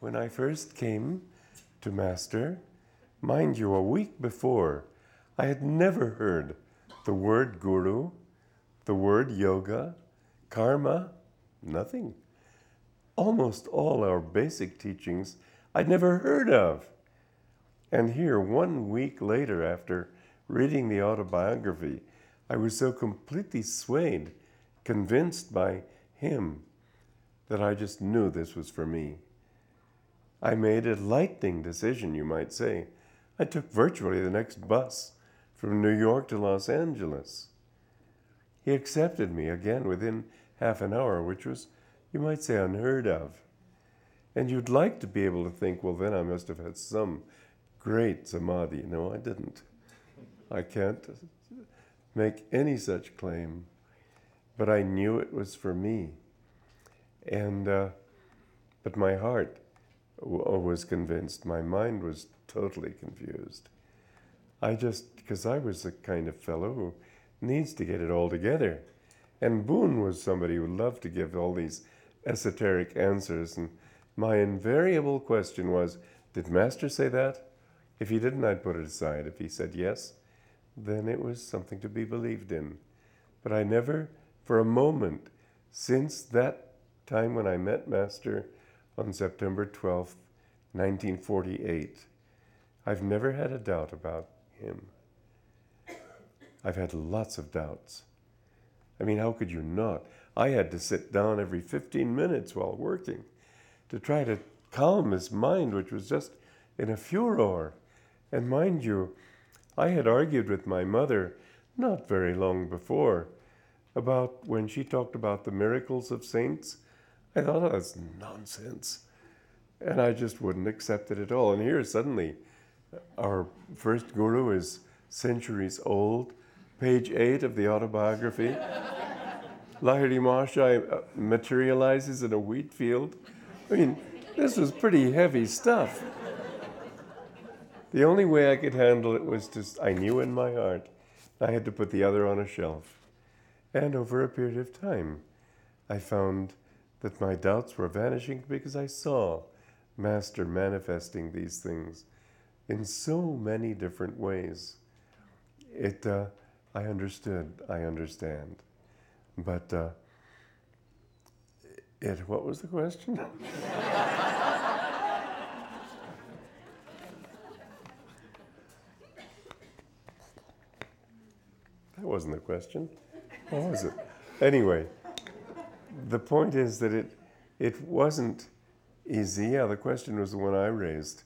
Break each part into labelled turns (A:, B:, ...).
A: when I first came to Master, mind you, a week before, I had never heard the word guru, the word yoga, karma, nothing. Almost all our basic teachings I'd never heard of. And here, one week later, after reading the autobiography, I was so completely swayed, convinced by him, that I just knew this was for me. I made a lightning decision, you might say. I took virtually the next bus from New York to Los Angeles. He accepted me again within half an hour, which was, you might say, unheard of. And you'd like to be able to think, well, then I must have had some great samadhi. No, I didn't. I can't make any such claim. But I knew it was for me. And, uh, but my heart was convinced, my mind was totally confused. I just, because I was the kind of fellow who needs to get it all together. And Boone was somebody who loved to give all these esoteric answers. And my invariable question was, Did Master say that? If he didn't, I'd put it aside. If he said yes, then it was something to be believed in. But I never, for a moment, since that time when I met Master on September 12th, 1948, I've never had a doubt about him. I've had lots of doubts. I mean, how could you not? I had to sit down every 15 minutes while working to try to calm his mind, which was just in a furor. And mind you, I had argued with my mother not very long before about when she talked about the miracles of saints. I thought that was nonsense. And I just wouldn't accept it at all. And here suddenly, our first guru is centuries old, page eight of the autobiography. Lahiri Mahashaya uh, materializes in a wheat field. I mean, this was pretty heavy stuff. The only way I could handle it was just, I knew in my heart I had to put the other on a shelf. And over a period of time, I found that my doubts were vanishing because I saw Master manifesting these things in so many different ways. It, uh, I understood, I understand. But uh, it, what was the question? that wasn't the question. What was it? Anyway, the point is that it, it wasn't easy. Yeah, the question was the one I raised.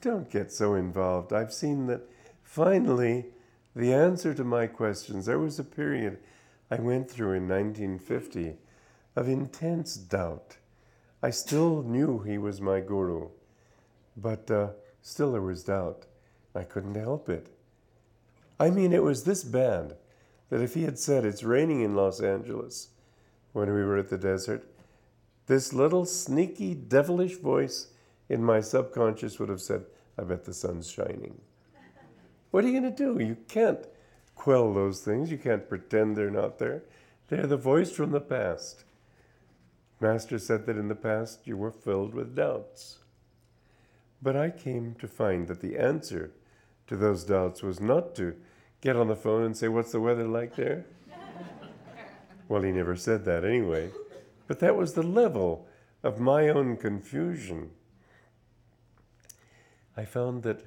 A: Don't get so involved. I've seen that finally the answer to my questions, there was a period I went through in 1950 of intense doubt. I still knew he was my guru, but uh, still there was doubt. I couldn't help it. I mean, it was this bad that if he had said, It's raining in Los Angeles when we were at the desert, this little sneaky, devilish voice in my subconscious would have said, I bet the sun's shining. What are you going to do? You can't quell those things. You can't pretend they're not there. They're the voice from the past. Master said that in the past you were filled with doubts. But I came to find that the answer to those doubts was not to get on the phone and say, What's the weather like there? Well, he never said that anyway. But that was the level of my own confusion. I found that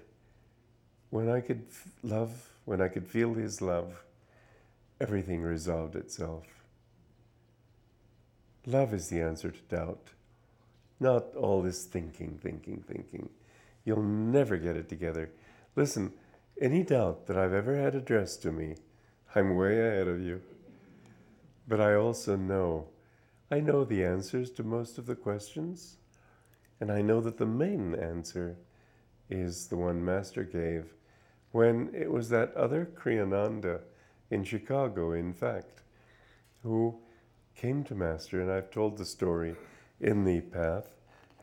A: when I could love, when I could feel his love, everything resolved itself. Love is the answer to doubt, not all this thinking, thinking, thinking. You'll never get it together. Listen, any doubt that I've ever had addressed to me, I'm way ahead of you. But I also know I know the answers to most of the questions, and I know that the main answer is the one Master gave when it was that other Kriyananda in Chicago, in fact, who came to Master, and I've told the story in the path,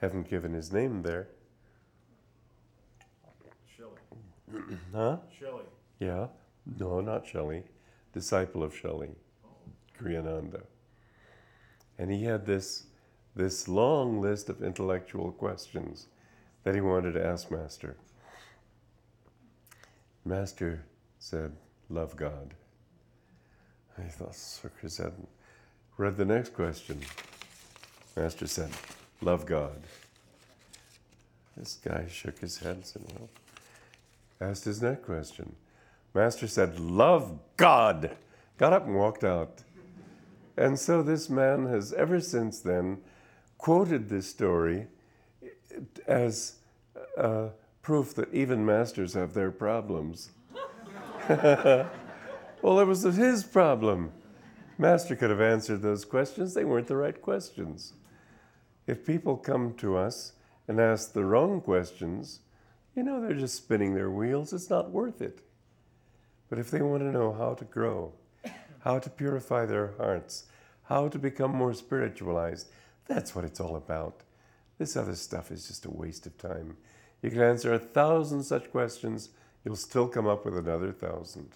A: haven't given his name there.
B: Shelley.
A: huh?
B: Shelley.
A: Yeah. No, not Shelley. Disciple of Shelley, Kriyananda. And he had this this long list of intellectual questions that he wanted to ask Master. Master said, Love God. He thought, his head, read the next question. Master said, Love God. This guy shook his head and said, Well, asked his next question. Master said, Love God. Got up and walked out. And so this man has ever since then quoted this story as uh, proof that even masters have their problems. well, it was his problem. Master could have answered those questions, they weren't the right questions. If people come to us and ask the wrong questions, you know, they're just spinning their wheels. It's not worth it. But if they want to know how to grow, how to purify their hearts, how to become more spiritualized, that's what it's all about. This other stuff is just a waste of time. You can answer a thousand such questions, you'll still come up with another thousand.